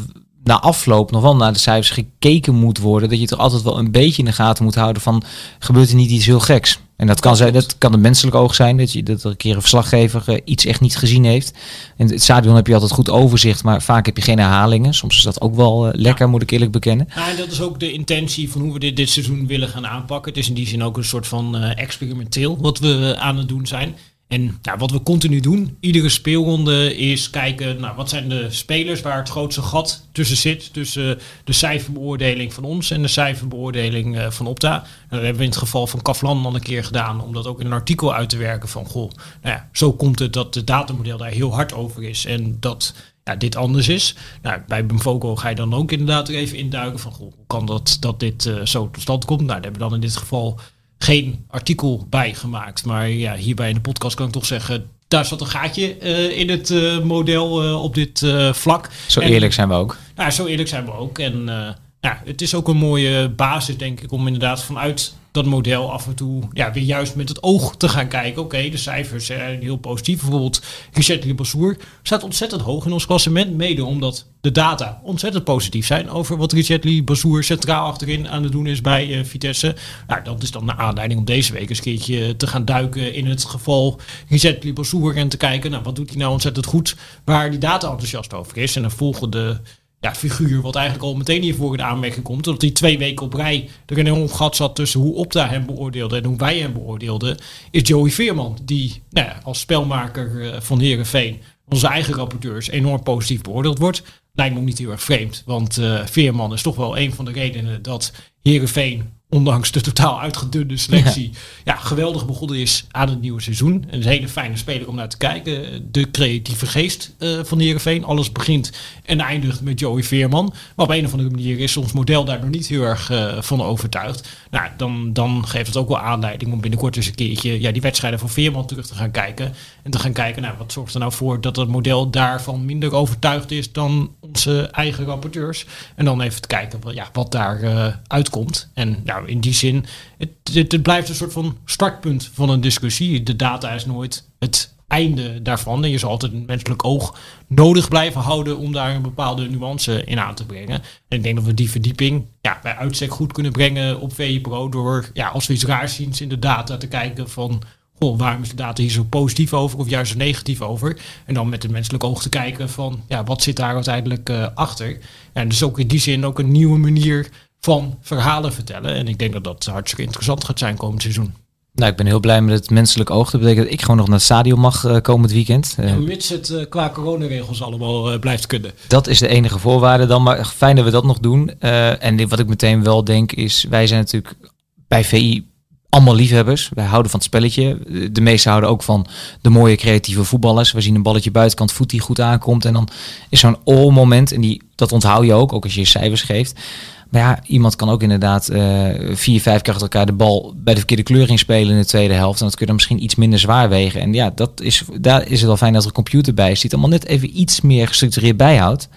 Speaker 1: na afloop nog wel naar de cijfers gekeken moet worden. Dat je toch altijd wel een beetje in de gaten moet houden van gebeurt er niet iets heel geks. En dat kan, zijn, dat kan een menselijk oog zijn, dat, je, dat er een keer een verslaggever uh, iets echt niet gezien heeft. In het stadion heb je altijd goed overzicht, maar vaak heb je geen herhalingen. Soms is dat ook wel uh, lekker, ja. moet ik eerlijk bekennen.
Speaker 3: Ja, en dat is ook de intentie van hoe we dit, dit seizoen willen gaan aanpakken. Het is in die zin ook een soort van uh, experimenteel wat we aan het doen zijn. En nou, wat we continu doen, iedere speelronde, is kijken nou, wat zijn de spelers waar het grootste gat tussen zit. Tussen de cijferbeoordeling van ons en de cijferbeoordeling uh, van Opta. Nou, dat hebben we in het geval van Kaflan al een keer gedaan, om dat ook in een artikel uit te werken van goh, nou ja, zo komt het dat het datamodel daar heel hard over is en dat ja, dit anders is. Nou, bij Bumfoco ga je dan ook inderdaad er even induiken van goh, hoe kan dat dat dit uh, zo tot stand komt. Nou, daar hebben we dan in dit geval geen artikel bij gemaakt. Maar ja, hierbij in de podcast kan ik toch zeggen, daar zat een gaatje uh, in het uh, model uh, op dit vlak.
Speaker 1: Zo en, eerlijk zijn we ook.
Speaker 3: Nou, zo eerlijk zijn we ook. En ja, het is ook een mooie basis, denk ik, om inderdaad vanuit dat model af en toe ja, weer juist met het oog te gaan kijken. Oké, de cijfers zijn heel positief. Bijvoorbeeld Richard Bassour staat ontzettend hoog in ons klassement. Mede omdat de data ontzettend positief zijn over wat Richard Bassour centraal achterin aan het doen is bij uh, Vitesse. Nou, dat is dan de aanleiding om deze week eens een keertje te gaan duiken in het geval Richard Bassour en te kijken, nou, wat doet hij nou ontzettend goed waar die data enthousiast over is. En een volgende ja, figuur, wat eigenlijk al meteen hiervoor in aanmerking komt. Dat hij twee weken op rij er een enorm gat zat tussen hoe Opta hem beoordeelde en hoe wij hem beoordeelden, is Joey Veerman. Die nou als spelmaker uh, van Herenveen, onze eigen rapporteurs, enorm positief beoordeeld wordt. Lijkt me ook niet heel erg vreemd. Want uh, Veerman is toch wel een van de redenen dat Herenveen ondanks de totaal uitgedunde selectie, ja. geweldig begonnen is aan het nieuwe seizoen. En een hele fijne speler om naar te kijken. De creatieve geest uh, van Heerenveen. Alles begint en eindigt met Joey Veerman. Maar op een of andere manier is ons model daar nog niet heel erg uh, van overtuigd. Nou, dan, dan geeft het ook wel aanleiding om binnenkort eens een keertje ja, die wedstrijden van Veerman terug te gaan kijken. En te gaan kijken, nou, wat zorgt er nou voor dat het model daarvan minder overtuigd is dan onze eigen rapporteurs. En dan even te kijken ja, wat daar uh, uitkomt. En nou, in die zin, het, het, blijft een soort van startpunt van een discussie. De data is nooit het einde daarvan. En je zal altijd een menselijk oog nodig blijven houden om daar een bepaalde nuance in aan te brengen. En ik denk dat we die verdieping ja, bij uitstek goed kunnen brengen op VPRO door, ja, als we iets raars zien in de data, te kijken van goh, waarom is de data hier zo positief over of juist zo negatief over? En dan met het menselijk oog te kijken van ja, wat zit daar uiteindelijk uh, achter? En dus ook in die zin ook een nieuwe manier van verhalen vertellen. En ik denk dat dat hartstikke interessant gaat zijn komend seizoen.
Speaker 1: Nou, ik ben heel blij met het menselijk oog. Dat betekent dat ik gewoon nog naar het stadion mag uh, komend weekend.
Speaker 3: Uh, mits het uh, qua coronaregels allemaal blijft kunnen.
Speaker 1: Dat is de enige voorwaarde dan. Maar fijn dat we dat nog doen. en wat ik meteen wel denk is, wij zijn natuurlijk bij VI allemaal liefhebbers. Wij houden van het spelletje. De meesten houden ook van de mooie creatieve voetballers. We zien een balletje buitenkant voet die goed aankomt. En dan is zo'n all-moment. En die, dat onthoud je ook, ook als je je cijfers geeft. Maar ja, iemand kan ook inderdaad uh, vier, vijf keer achter elkaar de bal bij de verkeerde kleuring spelen in de tweede helft. En dat kun je dan misschien iets minder zwaar wegen. En ja, dat is, daar is het wel fijn dat er een computer bij is. Die het allemaal net even iets meer gestructureerd bijhoudt.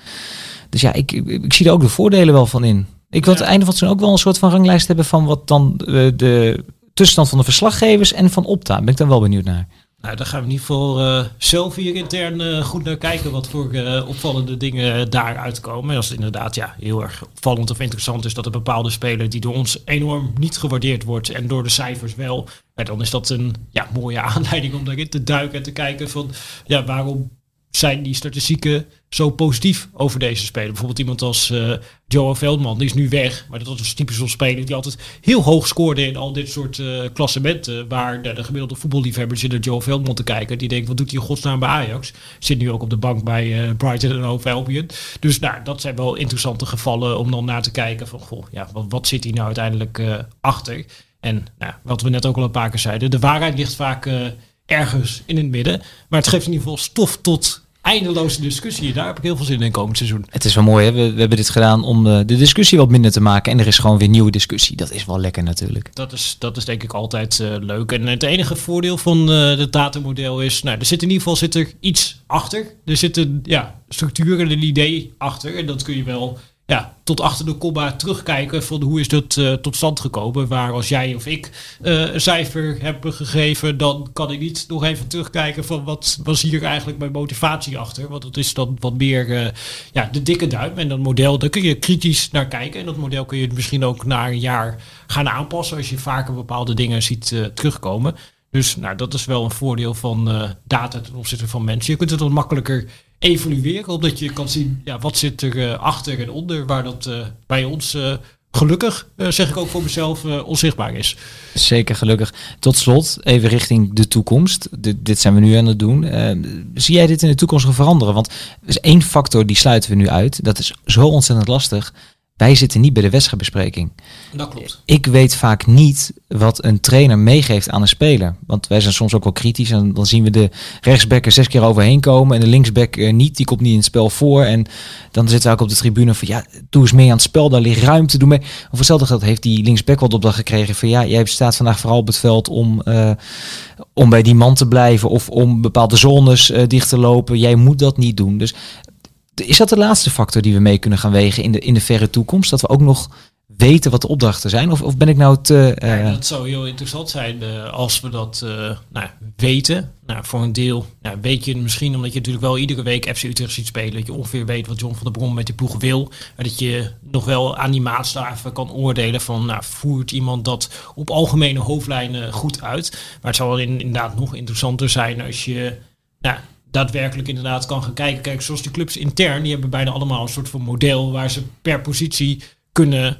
Speaker 1: Dus ja, ik, ik, zie er ook de voordelen wel van in. Ik wil ja. het einde van het ook wel een soort van ranglijst hebben van wat dan de, de tussenstand van de verslaggevers en van Opta. Ben ik dan wel benieuwd naar.
Speaker 3: Nou, daar gaan we in ieder geval uh, zelf hier intern uh, goed naar kijken wat voor uh, opvallende dingen daar uitkomen. Als het inderdaad ja, heel erg opvallend of interessant is dat een bepaalde speler die door ons enorm niet gewaardeerd wordt en door de cijfers wel, dan is dat een ja, mooie aanleiding om daarin te duiken en te kijken van ja, waarom zijn die statistieken zo positief over deze speler. Bijvoorbeeld iemand als uh, Joe Veldman, die is nu weg. Maar dat was typisch zo'n speler die altijd heel hoog scoorde in al dit soort uh, klassementen. Waar de, de gemiddelde voetballiefhebber zit naar Joe Veldman te kijken. Die denkt, wat doet hij in godsnaam bij Ajax? Zit nu ook op de bank bij uh, Brighton en Hove Albion. Dus nou, dat zijn wel interessante gevallen om dan naar te kijken van, goh, ja, wat, wat zit hij nou uiteindelijk achter? En nou, wat we net ook al een paar keer zeiden, de waarheid ligt vaak ergens in het midden. Maar het geeft in ieder geval stof tot eindeloze discussie. Daar heb ik heel veel zin in komend seizoen.
Speaker 1: Het is wel mooi, hè? We, we hebben dit gedaan om de, de, discussie wat minder te maken. En er is gewoon weer nieuwe discussie. Dat is wel lekker natuurlijk.
Speaker 3: Dat is, dat is denk ik altijd uh, leuk. En het enige voordeel van uh, het datamodel is... Nou, er zit in ieder geval zit er iets achter. Er zit een ja, structuur en een idee achter. En dat kun je wel ja, tot achter de komma terugkijken van hoe is dat uh, tot stand gekomen. Waar als jij of ik uh, een cijfer hebben gegeven, dan kan ik niet nog even terugkijken van wat was hier eigenlijk mijn motivatie achter. Want dat is dan wat meer uh, ja, de dikke duim. En dat model, daar kun je kritisch naar kijken. En dat model kun je misschien ook na een jaar gaan aanpassen als je vaker bepaalde dingen ziet terugkomen. Dus nou, dat is wel een voordeel van data ten opzichte van mensen. Je kunt het wat makkelijker evolueren. Omdat je kan zien, ja, wat zit er uh, achter en onder, waar dat uh, bij ons uh, gelukkig, zeg ik ook voor mezelf, onzichtbaar is.
Speaker 1: Zeker gelukkig. Tot slot, even richting de toekomst. Dit zijn we nu aan het doen. zie jij dit in de toekomst gaan veranderen? Want er is één factor die sluiten we nu uit. Dat is zo ontzettend lastig. Wij zitten niet bij de wedstrijdbespreking.
Speaker 3: Dat klopt.
Speaker 1: Ik weet vaak niet wat een trainer meegeeft aan een speler. Want wij zijn soms ook wel kritisch. En dan zien we de rechtsback er zes keer overheen komen. En de linksback niet. Die komt niet in het spel voor. En dan zitten we ook op de tribune van ja, doe eens mee aan het spel. Daar ligt ruimte. Doe mee. Of hetzelfde geld heeft die linksback wat opdracht gekregen. Van ja, jij staat vandaag vooral op het veld om, uh, om bij die man te blijven. Of om bepaalde zones uh, dicht te lopen. Jij moet dat niet doen. Dus is dat de laatste factor die we mee kunnen gaan wegen in de, in de verre toekomst? Dat we ook nog weten wat de opdrachten zijn? Of, of ben ik nou te...
Speaker 3: Uh... Ja, dat zou heel interessant zijn uh, als we dat uh, nou, weten. Nou, voor een deel nou, weet je misschien omdat je natuurlijk wel iedere week FC Utrecht ziet spelen. Dat je ongeveer weet wat John van der Brom met die ploeg wil. En dat je nog wel aan die maatstaven kan oordelen van... Nou, voert iemand dat op algemene hoofdlijnen goed uit? Maar het zou inderdaad nog interessanter zijn als je... Nou, daadwerkelijk inderdaad kan gaan kijken. Kijk, zoals die clubs intern, die hebben bijna allemaal een soort van model waar ze per positie kunnen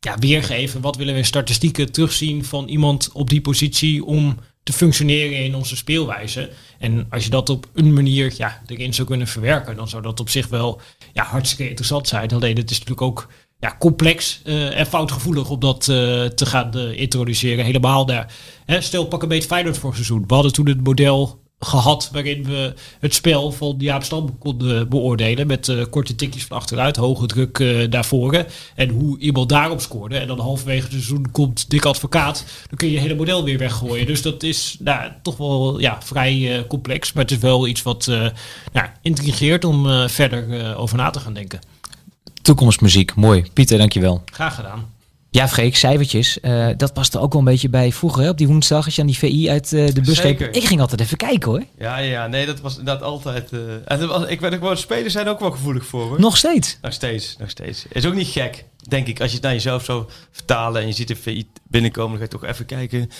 Speaker 3: ja, weergeven. Wat willen we statistieken terugzien van iemand op die positie om te functioneren in onze speelwijze. En als je dat op een manier ja, erin zou kunnen verwerken, dan zou dat op zich wel ja, hartstikke interessant zijn. Alleen het is natuurlijk ook ja, complex uh, en foutgevoelig om dat uh, te gaan uh, introduceren. Helemaal daar. Hè, stel, pak een beetje Feyenoord voor seizoen. We hadden toen het model gehad waarin we het spel van Jaap Stam konden beoordelen met uh, korte tikjes van achteruit, hoge druk uh, daarvoor en hoe iemand daarop scoorde. En dan halverwege het seizoen komt dik advocaat, dan kun je je hele model weer weggooien. Dus dat is nou, toch wel ja, vrij uh, complex, maar het is wel iets wat nou, intrigeert om verder over na te gaan denken.
Speaker 1: Toekomstmuziek, mooi. Pieter, dankjewel.
Speaker 3: Graag gedaan.
Speaker 1: Ja, Freek, cijfertjes. Uh, dat paste ook wel een beetje bij vroeger. Hè? Op die woensdag, als je aan die VI uit uh, de bus
Speaker 2: Zeker.
Speaker 1: Ik ging altijd even kijken hoor.
Speaker 2: Ja, ja, nee, dat was inderdaad altijd. Uh, en was, ik weet ook wel, spelers zijn ook wel gevoelig voor hoor.
Speaker 1: Nog steeds?
Speaker 2: Nog steeds, nog steeds. Is ook niet gek, denk ik. Als je het naar jezelf zou vertalen en je ziet de VI binnenkomen, dan ga je toch even kijken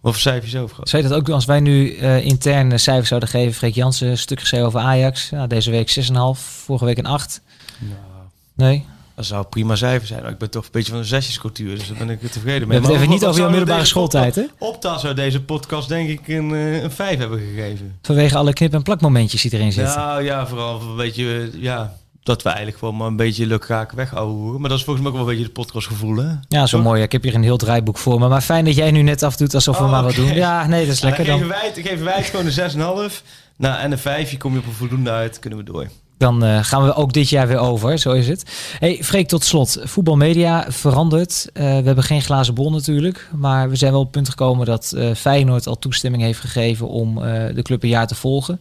Speaker 2: wat voor cijfers over gaat.
Speaker 1: Zou je dat ook als wij nu intern cijfers zouden geven? Freek Jansen, een stuk geschreven over Ajax. Ja, deze week 6,5, vorige week een 8.
Speaker 2: Nou,
Speaker 1: nee?
Speaker 2: Dat zou prima cijfer zijn. Maar ik ben toch een beetje van de zesjescultuur, dus daar ben ik tevreden
Speaker 1: We
Speaker 2: mee.
Speaker 1: hebben het even niet over jouw middelbare schooltijd, hè?
Speaker 2: Opta zou deze podcast denk ik een, uh, een 5 hebben gegeven.
Speaker 1: Vanwege alle knip- en plakmomentjes die erin zitten.
Speaker 2: Nou ja, vooral een beetje, ja, dat we eigenlijk gewoon maar een beetje lukraak weghouden. Maar dat is volgens mij ook wel een beetje het podcastgevoel, hè?
Speaker 1: Ja, zo
Speaker 2: Toch?
Speaker 1: mooi. Ik heb hier een heel draaiboek voor me. Maar fijn dat jij nu net afdoet alsof we
Speaker 2: Oh,
Speaker 1: maar wat doen. Ja, nee, dat is
Speaker 2: Nou,
Speaker 1: lekker.
Speaker 2: dan
Speaker 1: Dan,
Speaker 2: geven wij, het- geven wij het gewoon een 6,5. Nou, en een 5, kom je op een voldoende uit, kunnen we door.
Speaker 1: Dan eh, gaan we ook dit jaar weer over. Zo is het. Hey, Freek, tot slot. Voetbalmedia verandert. Eh, we hebben geen glazen bol natuurlijk. Maar we zijn wel op het punt gekomen dat eh, Feyenoord al toestemming heeft gegeven om de club een jaar te volgen.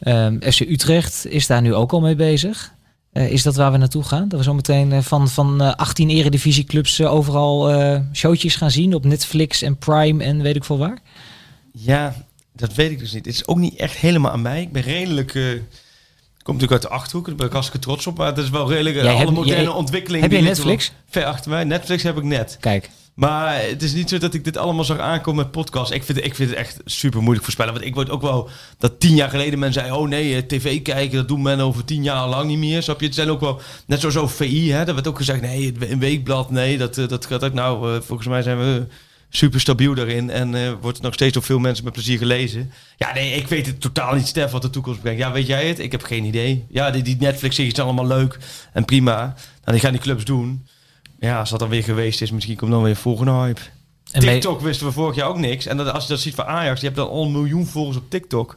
Speaker 1: Ehm, FC Utrecht is daar nu ook al mee bezig. Is dat waar we naartoe gaan? Dat we zometeen van, van eh, 18 eredivisieclubs overal showtjes gaan zien op Netflix en Prime en weet ik veel waar?
Speaker 2: Ja, dat weet ik dus niet. Het is ook niet echt helemaal aan mij. Ik ben redelijk... eh ik kom natuurlijk uit de Achterhoek, daar ben ik hartstikke trots op. Maar het is wel redelijk...
Speaker 1: Jij
Speaker 2: alle moderne
Speaker 1: jij-
Speaker 2: ontwikkelingen...
Speaker 1: heb je Netflix?
Speaker 2: Ver achter mij. Netflix heb ik net.
Speaker 1: Kijk,
Speaker 2: Maar het is niet zo dat ik dit allemaal zag aankomen met podcast. Ik vind, ik vind het echt super moeilijk voorspellen. Want ik word ook wel dat tien jaar geleden men zei... oh nee, eh, tv kijken, dat doen men over tien jaar lang niet meer. Snap je? Het zijn ook wel... Net zoals over VI, hè. Dat werd ook gezegd, nee, een weekblad, nee, dat, eh, dat gaat ook... Nou, eh, volgens mij zijn we super stabiel daarin. En eh, wordt nog steeds door veel mensen met plezier gelezen. Ja, nee, ik weet het totaal niet, Stef, wat de toekomst brengt. Ja, weet jij het? Ik heb geen idee. Ja, die, die Netflix is allemaal leuk en prima. Nou, die gaan die clubs doen. Ja, als dat dan weer geweest is, misschien komt dan weer een volgende hype.
Speaker 1: en
Speaker 2: TikTok wisten we vorig jaar ook niks. En dat, als je dat ziet voor Ajax, die hebt dan al een miljoen volgers op TikTok.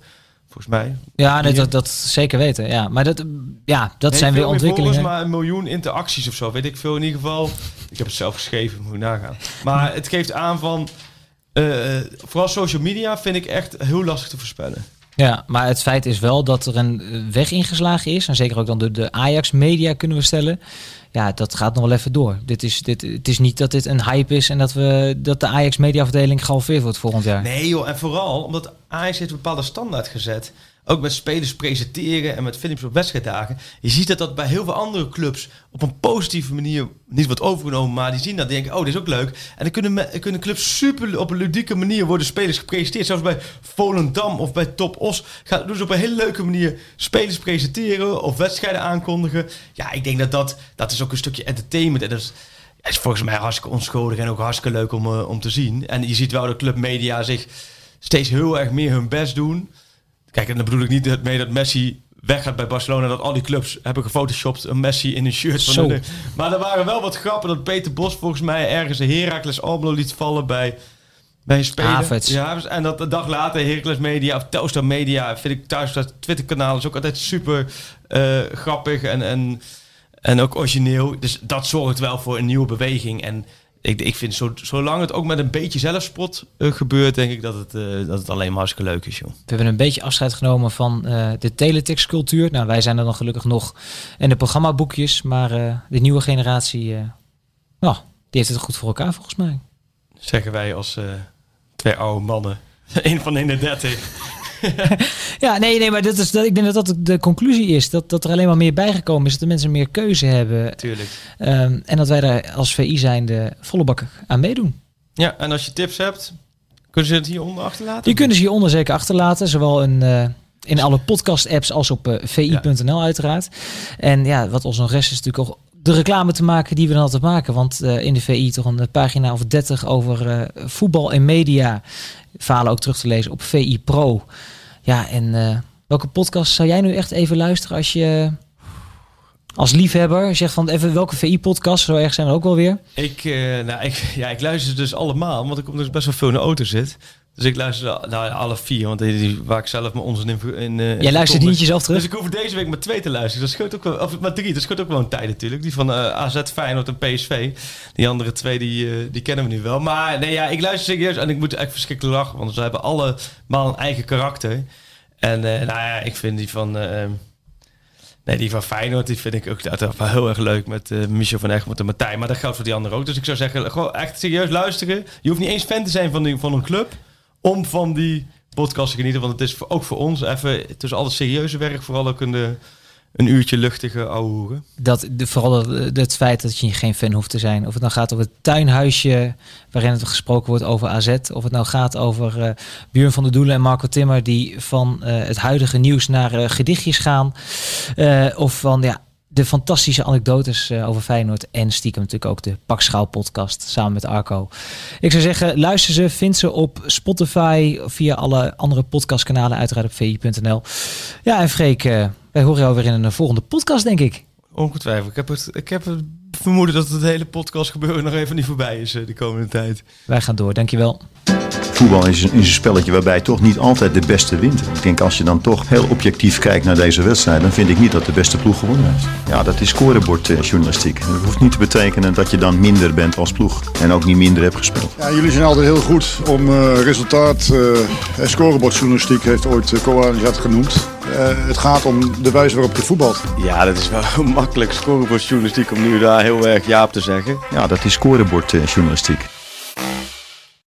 Speaker 2: Volgens mij.
Speaker 1: Ja, nee, dat, dat zeker weten. Ja, maar dat, ja, dat
Speaker 2: Nee,
Speaker 1: zijn weer ontwikkelingen.
Speaker 2: Volgers, maar een miljoen interacties of zo. Weet ik veel in ieder geval. Ik heb het zelf geschreven, moet nagaan. Maar het geeft aan van... eh, vooral social media vind ik echt heel lastig te voorspellen.
Speaker 1: Ja, maar het feit is wel dat er een eh, weg ingeslagen is. En zeker ook dan door de Ajax-media kunnen we stellen. Ja, dat gaat nog wel even door. Dit is, dit, het is niet dat dit een hype is en dat, we, dat de Ajax-mediaafdeling gehalveerd wordt volgend jaar.
Speaker 2: Nee joh, en vooral omdat Ajax heeft een bepaalde standaard gezet. Ook met spelers presenteren en met films op wedstrijddagen. Je ziet dat dat bij heel veel andere clubs op een positieve manier niet wordt overgenomen. Maar die zien dat en denken, oh dit is ook leuk. En dan kunnen, kunnen clubs super op een ludieke manier worden spelers gepresenteerd. Zelfs bij Volendam of bij Top Os gaan, ze op een hele leuke manier spelers presenteren of wedstrijden aankondigen. Ja, ik denk dat dat, dat is ook een stukje entertainment. En dat is, is volgens mij hartstikke onschuldig en ook hartstikke leuk om, eh, om te zien. En je ziet wel dat clubmedia zich steeds heel erg meer hun best doen. Kijk, en dan bedoel ik niet dat- mee dat Messi weggaat bij Barcelona. Dat al die clubs hebben gefotoshopt een Messi in een shirt. Van hun- maar er waren wel wat grappen dat Peter Bos volgens mij ergens een Heracles Almelo liet vallen bij, bij een speler. Ja, en dat een dag later Heracles Media of Telstar Media, vind ik thuis dat Twitter kanaal is ook altijd super eh, grappig en, en, en ook origineel. Dus dat zorgt wel voor een nieuwe beweging. En ik, ik vind, zo, zolang het ook met een beetje zelfspot eh, gebeurt, denk ik dat het, eh, dat het alleen maar hartstikke leuk is, joh.
Speaker 1: We hebben een beetje afscheid genomen van eh, de teletext-cultuur. Nou, wij zijn er dan gelukkig nog. En de programmaboekjes. Maar eh, de nieuwe generatie, eh, nou, die heeft het goed voor elkaar volgens mij.
Speaker 2: Zeggen wij als eh, twee oude mannen. Eén van 31.
Speaker 1: Ja, nee, nee, maar dat is, dat, ik denk dat dat de conclusie is. Dat, dat er alleen maar meer bijgekomen is. Dat de mensen meer keuze hebben.
Speaker 2: Tuurlijk.
Speaker 1: Ehm, en dat wij daar als VI zijnde volle bak aan meedoen.
Speaker 2: Ja, en als je tips hebt, kunnen ze het hieronder achterlaten?
Speaker 1: Die kunnen ze hieronder zeker achterlaten. Zowel in, eh, in alle podcast-apps als op eh, vi.nl uiteraard. En ja, wat ons nog rest is natuurlijk ook de reclame te maken die we dan altijd maken. Want eh, in de VI toch een pagina of 30 over eh, voetbal en media. Verhalen ook terug te lezen op VI Pro. Ja, en eh, welke podcast zou jij nu echt even luisteren als je als liefhebber zegt van even welke VI-podcast, zo erg zijn we ook wel weer.
Speaker 2: Ik, nou, ik, ja, ik luister dus allemaal, want ik kom dus best wel veel in de auto zit. Dus ik luister naar alle vier, want die, waar ik zelf mijn onzin in... in eh,
Speaker 1: Jij luistert niet jezelf
Speaker 2: Dus
Speaker 1: terug.
Speaker 2: ik hoef deze week maar twee te luisteren. Dat scheelt ook wel, of maar drie, dat scheelt ook wel een tijd natuurlijk. Die van eh, AZ, Feyenoord en PSV. Die andere twee, die, eh, die kennen we nu wel. Maar nee, ja, ik luister serieus en ik moet echt verschrikkelijk lachen. Want ze hebben allemaal een eigen karakter. En nou ja, ik vind die van... Nee, die van Feyenoord, die vind ik ook wel heel erg leuk met eh, Michel van Egmond en Martijn. Maar dat geldt voor die anderen ook. Dus ik zou zeggen, gewoon echt serieus luisteren. Je hoeft niet eens fan te zijn van, die, van een club om van die podcast te genieten. Want het is ook voor ons even tussen al het serieuze werk vooral ook een, een uurtje luchtige ouwe hoeren.
Speaker 1: Dat, de, vooral het, het feit dat je geen fan hoeft te zijn. Of het nou gaat over het tuinhuisje waarin het gesproken wordt over AZ. Of het nou gaat over eh Björn van der Doelen en Marco Timmer die van eh, het huidige nieuws naar eh, gedichtjes gaan. Of van ja, de fantastische anekdotes eh, over Feyenoord. En stiekem natuurlijk ook de Pakschaal podcast samen met Arco. Ik zou zeggen, luister ze, vind ze op Spotify. Via alle andere podcastkanalen, uiteraard op vi.nl. Ja, en Freek, eh, wij horen jou weer in een volgende podcast, denk ik.
Speaker 2: Ongetwijfeld. Ik heb het, ik heb het vermoeden dat het hele podcast gebeuren nog even niet voorbij is eh, de komende tijd.
Speaker 1: Wij gaan door, dankjewel.
Speaker 4: Voetbal is een, is een spelletje waarbij toch niet altijd de beste wint. Ik denk als je dan toch heel objectief kijkt naar deze wedstrijd, dan vind ik niet dat de beste ploeg gewonnen heeft. Ja, dat is scorebordjournalistiek. Dat hoeft niet te betekenen dat je dan minder bent als ploeg en ook niet minder hebt gespeeld.
Speaker 5: Ja, jullie zijn altijd heel goed om eh, resultaat. eh en scorebordjournalistiek heeft ooit uh, Koanjat genoemd. Eh, het gaat om de wijze waarop je voetbalt.
Speaker 6: Ja, dat is wel makkelijk scorebordjournalistiek om nu daar heel erg ja op te zeggen.
Speaker 4: Ja, dat is scorebordjournalistiek.